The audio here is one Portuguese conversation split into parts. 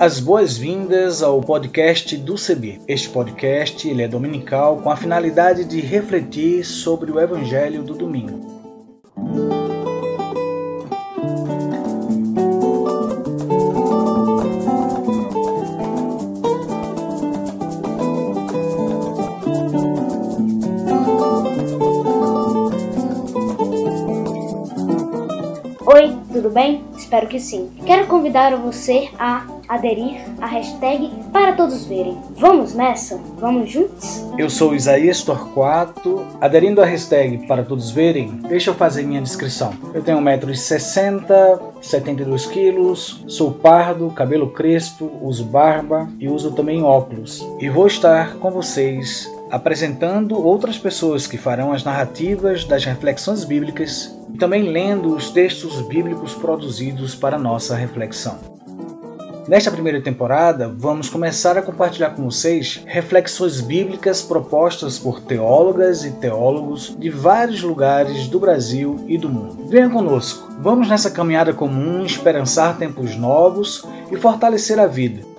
As boas-vindas ao podcast do CB. Este podcast ele é dominical com a finalidade de refletir sobre o Evangelho do domingo. Oi, tudo bem? Espero que sim. Quero convidar você a aderir à hashtag para todos verem. Vamos nessa? Vamos juntos? Eu sou Isaías Torquato. Aderindo à hashtag para todos verem, deixa eu fazer minha descrição. Eu tenho 1,60m, 72 quilos, sou pardo, cabelo crespo, uso barba e uso também óculos. E vou estar com vocês apresentando outras pessoas que farão as narrativas das reflexões bíblicas e também lendo os textos bíblicos produzidos para nossa reflexão. Nesta primeira temporada, vamos começar a compartilhar com vocês reflexões bíblicas propostas por teólogas e teólogos de vários lugares do Brasil e do mundo. Venha conosco, vamos nessa caminhada comum esperançar tempos novos e fortalecer a vida.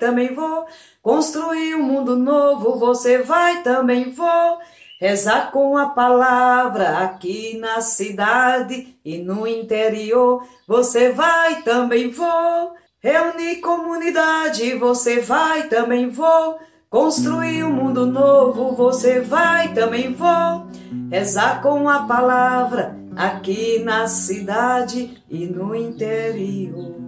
Também vou construir um mundo novo. Você vai, também vou rezar com a palavra aqui na cidade e no interior. Você vai, também vou reunir comunidade. Você vai, também vou construir um mundo novo. Você vai, também vou rezar com a palavra aqui na cidade e no interior.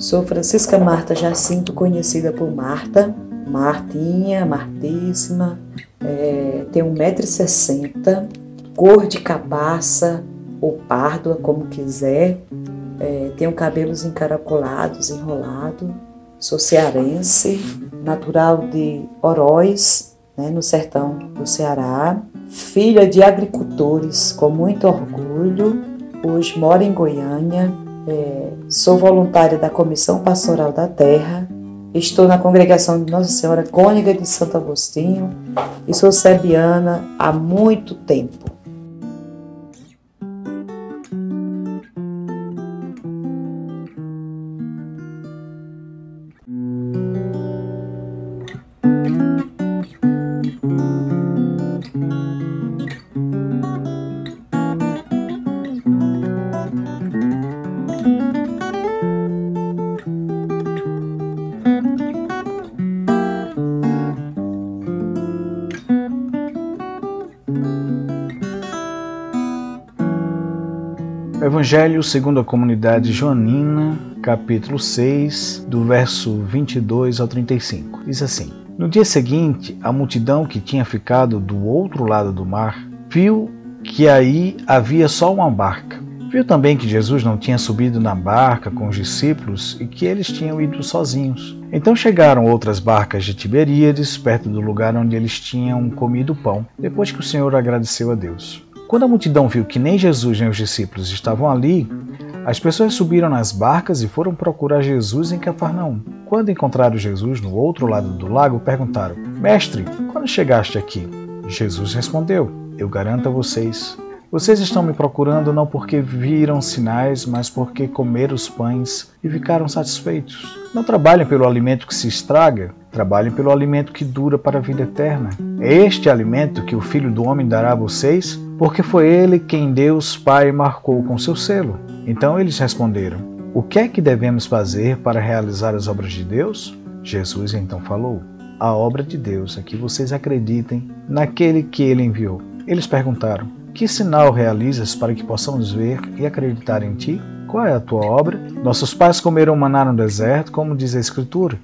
Sou Francisca Marta Jacinto, conhecida por Marta, Martinha, Martíssima, é, tenho 1,60m, cor de cabaça ou pardo, como quiser, é, tenho cabelos encaracolados, enrolado, sou cearense, natural de Oroz, né, no sertão do Ceará, filha de agricultores com muito orgulho, hoje moro em Goiânia, é, sou voluntária da Comissão Pastoral da Terra, estou na congregação de Nossa Senhora Cônica de Santo Agostinho e sou serbiana há muito tempo. Evangelho segundo a comunidade joanina, capítulo 6, do verso 22 ao 35. Diz assim: No dia seguinte, a multidão que tinha ficado do outro lado do mar viu que aí havia só uma barca. Viu também que Jesus não tinha subido na barca com os discípulos e que eles tinham ido sozinhos. Então chegaram outras barcas de Tiberíades, perto do lugar onde eles tinham comido pão, depois que o Senhor agradeceu a Deus. Quando a multidão viu que nem Jesus nem os discípulos estavam ali, as pessoas subiram nas barcas e foram procurar Jesus em Cafarnaum. Quando encontraram Jesus no outro lado do lago, perguntaram: Mestre, quando chegaste aqui? Jesus respondeu: Eu garanto a vocês. Vocês estão me procurando não porque viram sinais, mas porque comeram os pães e ficaram satisfeitos. Não trabalhem pelo alimento que se estraga, trabalhem pelo alimento que dura para a vida eterna. É este alimento que o Filho do Homem dará a vocês, porque foi ele quem Deus Pai marcou com seu selo. Então eles responderam: O que é que devemos fazer para realizar as obras de Deus? Jesus então falou: A obra de Deus é que vocês acreditem naquele que ele enviou. Eles perguntaram: Que sinal realizas para que possamos ver e acreditar em ti? Qual é a tua obra? Nossos pais comeram maná no deserto, como diz a Escritura.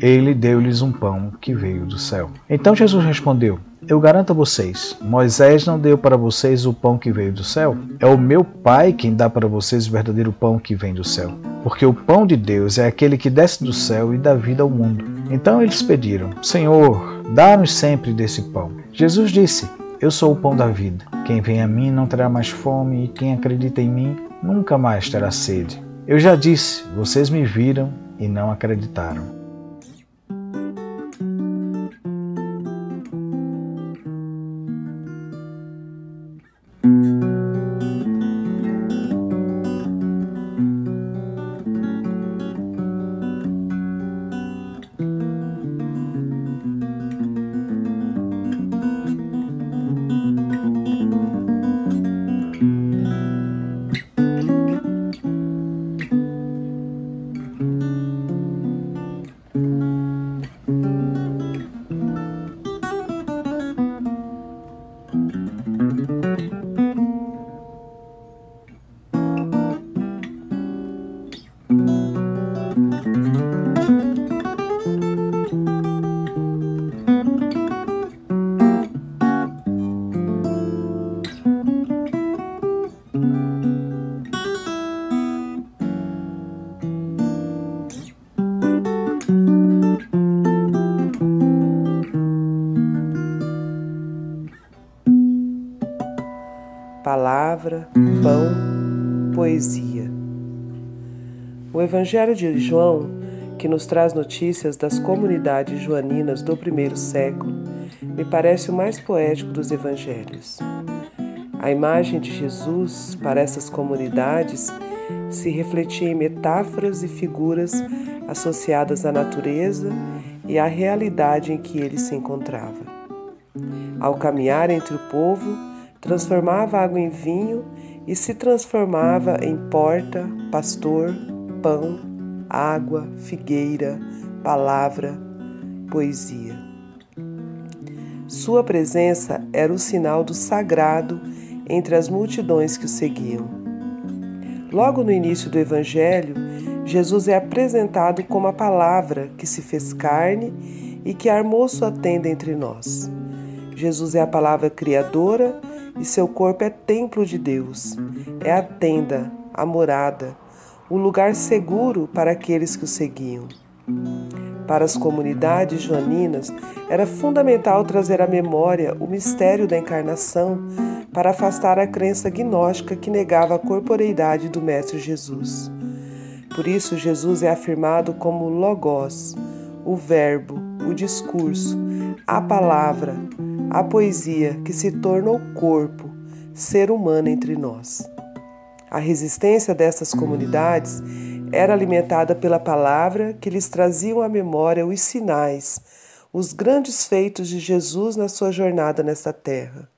Ele deu-lhes um pão que veio do céu. Então Jesus respondeu: Eu garanto a vocês, Moisés não deu para vocês o pão que veio do céu. É o meu Pai quem dá para vocês o verdadeiro pão que vem do céu. Porque o pão de Deus é aquele que desce do céu e dá vida ao mundo. Então eles pediram: Senhor, dá-nos sempre desse pão. Jesus disse: Eu sou o pão da vida. Quem vem a mim não terá mais fome, e quem acredita em mim nunca mais terá sede. Eu já disse: vocês me viram e não acreditaram. Palavra, pão, poesia. O Evangelho de João, que nos traz notícias das comunidades joaninas do primeiro século, me parece o mais poético dos evangelhos. A imagem de Jesus para essas comunidades se refletia em metáforas e figuras associadas à natureza e à realidade em que ele se encontrava. Ao caminhar entre o povo, transformava água em vinho e se transformava em porta, pastor, pão, água, figueira, palavra, poesia. Sua presença era o sinal do sagrado entre as multidões que o seguiam. Logo no início do Evangelho, Jesus é apresentado como a palavra que se fez carne e que armou sua tenda entre nós. Jesus é a palavra criadora e seu corpo é templo de Deus. É a tenda, a morada, o lugar seguro para aqueles que o seguiam. Para as comunidades joaninas, era fundamental trazer à memória o mistério da encarnação para afastar a crença gnóstica que negava a corporeidade do Mestre Jesus. Por isso, Jesus é afirmado como Logos, o Verbo, o discurso, a palavra, a poesia que se tornou corpo, ser humano entre nós. A resistência dessas comunidades era alimentada pela palavra que lhes traziam à memória os sinais, os grandes feitos de Jesus na sua jornada nesta terra.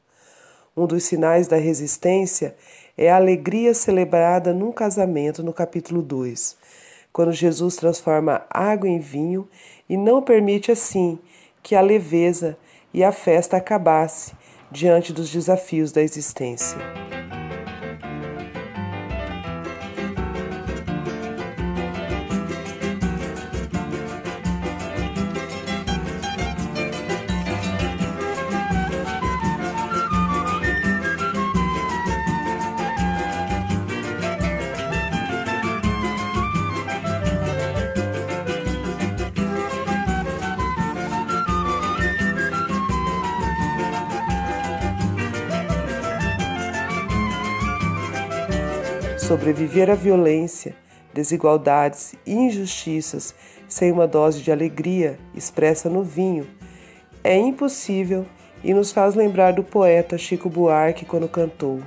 Um dos sinais da resistência é a alegria celebrada num casamento no capítulo 2, quando Jesus transforma água em vinho e não permite assim que a leveza e a festa acabasse diante dos desafios da existência. Sobreviver à violência, desigualdades e injustiças sem uma dose de alegria expressa no vinho é impossível e nos faz lembrar do poeta Chico Buarque quando cantou: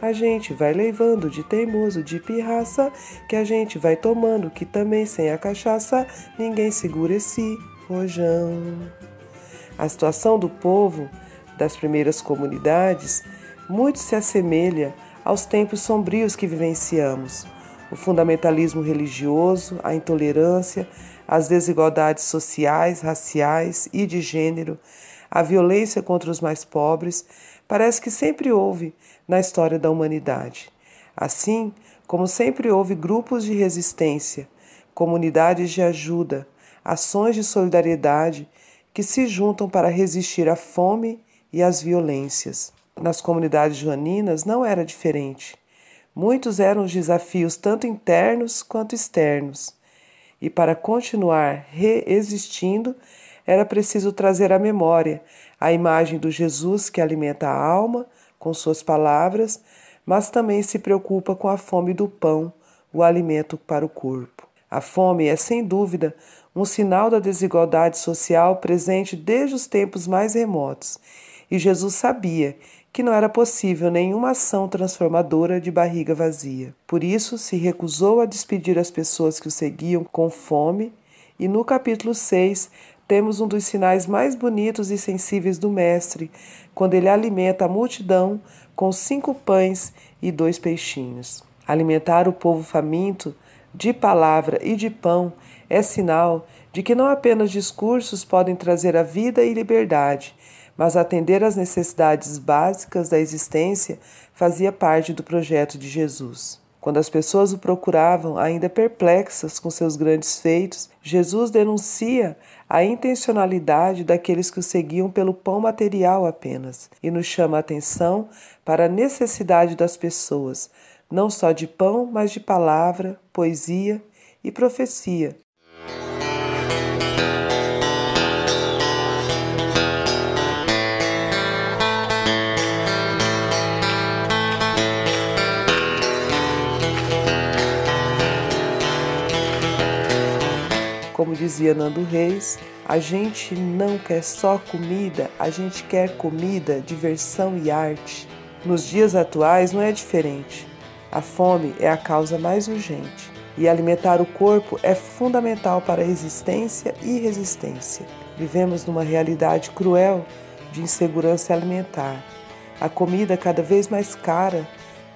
A gente vai levando de teimoso, de pirraça, que a gente vai tomando, que também sem a cachaça ninguém segura esse rojão. A situação do povo das primeiras comunidades muito se assemelha aos tempos sombrios que vivenciamos. O fundamentalismo religioso, a intolerância, as desigualdades sociais, raciais e de gênero, a violência contra os mais pobres, parece que sempre houve na história da humanidade. Assim como sempre houve grupos de resistência, comunidades de ajuda, ações de solidariedade que se juntam para resistir à fome e às violências. Nas comunidades joaninas não era diferente. Muitos eram os desafios tanto internos quanto externos. E para continuar reexistindo, era preciso trazer à memória a imagem do Jesus que alimenta a alma com suas palavras, mas também se preocupa com a fome do pão, o alimento para o corpo. A fome é, sem dúvida, um sinal da desigualdade social presente desde os tempos mais remotos, e Jesus sabia que não era possível nenhuma ação transformadora de barriga vazia. Por isso, se recusou a despedir as pessoas que o seguiam com fome, e no capítulo 6 temos um dos sinais mais bonitos e sensíveis do Mestre, quando ele alimenta a multidão com cinco pães e dois peixinhos. Alimentar o povo faminto de palavra e de pão é sinal de que não apenas discursos podem trazer a vida e liberdade, mas atender às necessidades básicas da existência fazia parte do projeto de Jesus. Quando as pessoas o procuravam, ainda perplexas com seus grandes feitos, Jesus denuncia a intencionalidade daqueles que o seguiam pelo pão material apenas e nos chama a atenção para a necessidade das pessoas, não só de pão, mas de palavra, poesia e profecia, Como dizia Nando Reis, a gente não quer só comida, a gente quer comida, diversão e arte. Nos dias atuais não é diferente. A fome é a causa mais urgente e alimentar o corpo é fundamental para a existência e resistência. Vivemos numa realidade cruel de insegurança alimentar. A comida cada vez mais cara,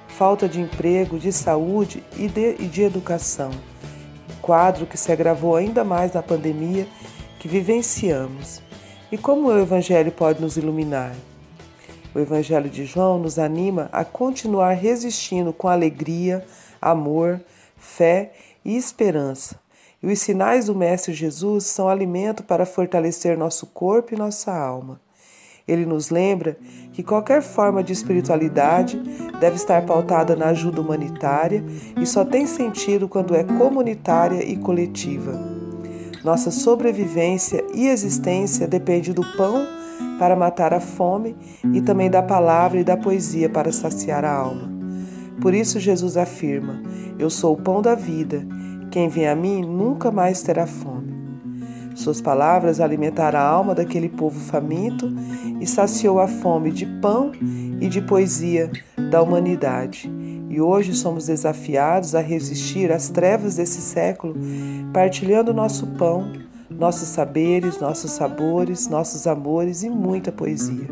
falta de emprego, de saúde e de, e de educação quadro que se agravou ainda mais na pandemia que vivenciamos. E como o Evangelho pode nos iluminar? O Evangelho de João nos anima a continuar resistindo com alegria, amor, fé e esperança. E os sinais do Mestre Jesus são alimento para fortalecer nosso corpo e nossa alma. Ele nos lembra que qualquer forma de espiritualidade deve estar pautada na ajuda humanitária e só tem sentido quando é comunitária e coletiva. Nossa sobrevivência e existência depende do pão para matar a fome e também da palavra e da poesia para saciar a alma. Por isso Jesus afirma: Eu sou o pão da vida. Quem vem a mim nunca mais terá fome. Suas palavras alimentaram a alma daquele povo faminto e saciou a fome de pão e de poesia da humanidade. E hoje somos desafiados a resistir às trevas desse século, partilhando nosso pão, nossos saberes, nossos sabores, nossos amores e muita poesia.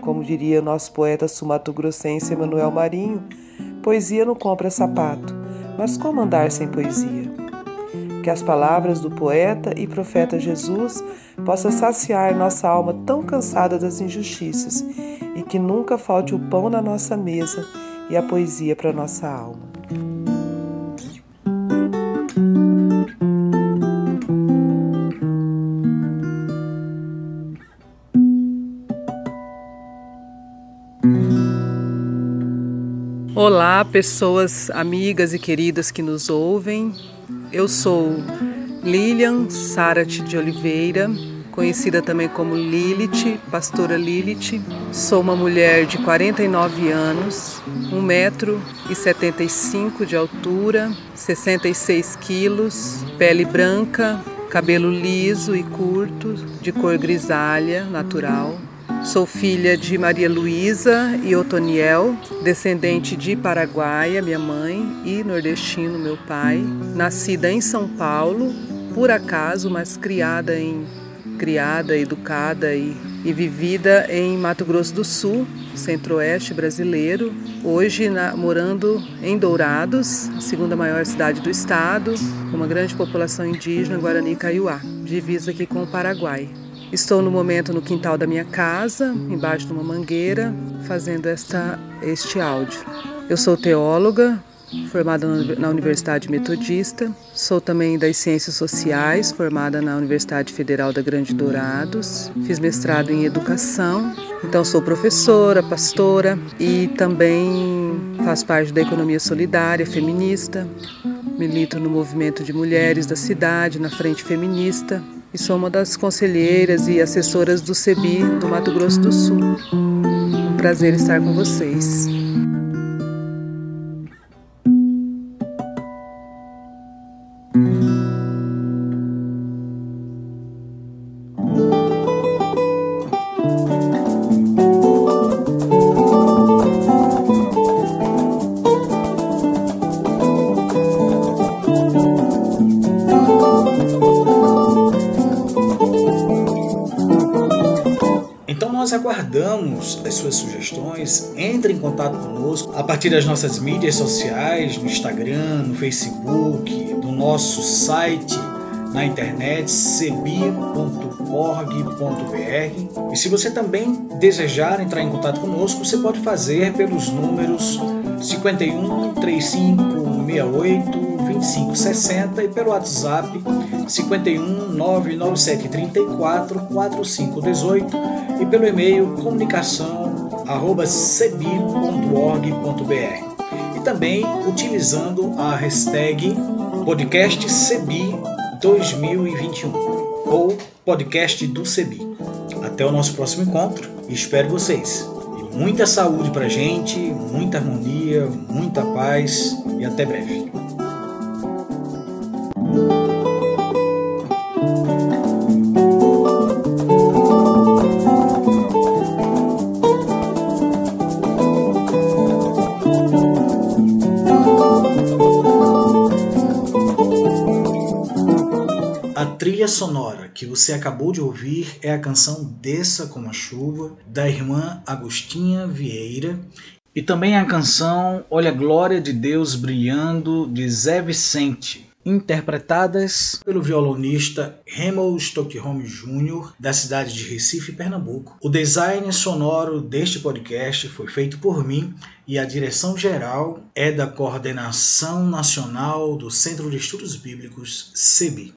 Como diria nosso poeta sumatogrossense Emanuel Marinho, poesia não compra sapato, mas como andar sem poesia? Que as palavras do poeta e profeta Jesus possam saciar nossa alma tão cansada das injustiças e que nunca falte o pão na nossa mesa e a poesia para nossa alma. Olá, pessoas amigas e queridas que nos ouvem. Eu sou Lilian Sarat de Oliveira, conhecida também como Lilith, pastora Lilith. Sou uma mulher de 49 anos, 1,75m de altura, 66 quilos, pele branca, cabelo liso e curto, de cor grisalha, natural. Sou filha de Maria Luísa e Otoniel, descendente de Paraguaia, minha mãe, e nordestino, meu pai. Nascida em São Paulo, por acaso, mas criada em criada, educada e, e vivida em Mato Grosso do Sul, centro-oeste brasileiro. Hoje na, morando em Dourados, segunda maior cidade do estado, com uma grande população indígena, Guarani Kaiowá, divisa aqui com o Paraguai. Estou no momento no quintal da minha casa, embaixo de uma mangueira, fazendo esta, este áudio. Eu sou teóloga, formada na Universidade Metodista. Sou também das Ciências Sociais, formada na Universidade Federal da Grande Dourados. Fiz mestrado em Educação. Então sou professora, pastora e também faço parte da economia solidária, feminista. Milito no movimento de mulheres da cidade, na Frente Feminista, e sou uma das conselheiras e assessoras do CEBI do Mato Grosso do Sul. Um prazer estar com vocês. Suas sugestões. Entre em contato conosco a partir das nossas mídias sociais, no Instagram, no Facebook, do nosso site na internet cebi.org.br. E se você também desejar entrar em contato conosco, você pode fazer pelos números 51 35 68 2560 e pelo WhatsApp 51 997 34 4518 e pelo e-mail comunicação@cebi.org.br. E também utilizando a hashtag podcast Cebi 2021 ou podcast do Cebi. Até o nosso próximo encontro e espero vocês. E muita saúde pra gente, muita harmonia, muita paz e até breve. Trilha sonora que você acabou de ouvir é a canção Desça como a Chuva, da irmã Agostinha Vieira, e também a canção Olha a Glória de Deus Brilhando, de Zé Vicente, interpretadas pelo violonista Remo Stockholm Jr., da cidade de Recife, Pernambuco. O design sonoro deste podcast foi feito por mim e a direção geral é da Coordenação Nacional do Centro de Estudos Bíblicos, CEBI.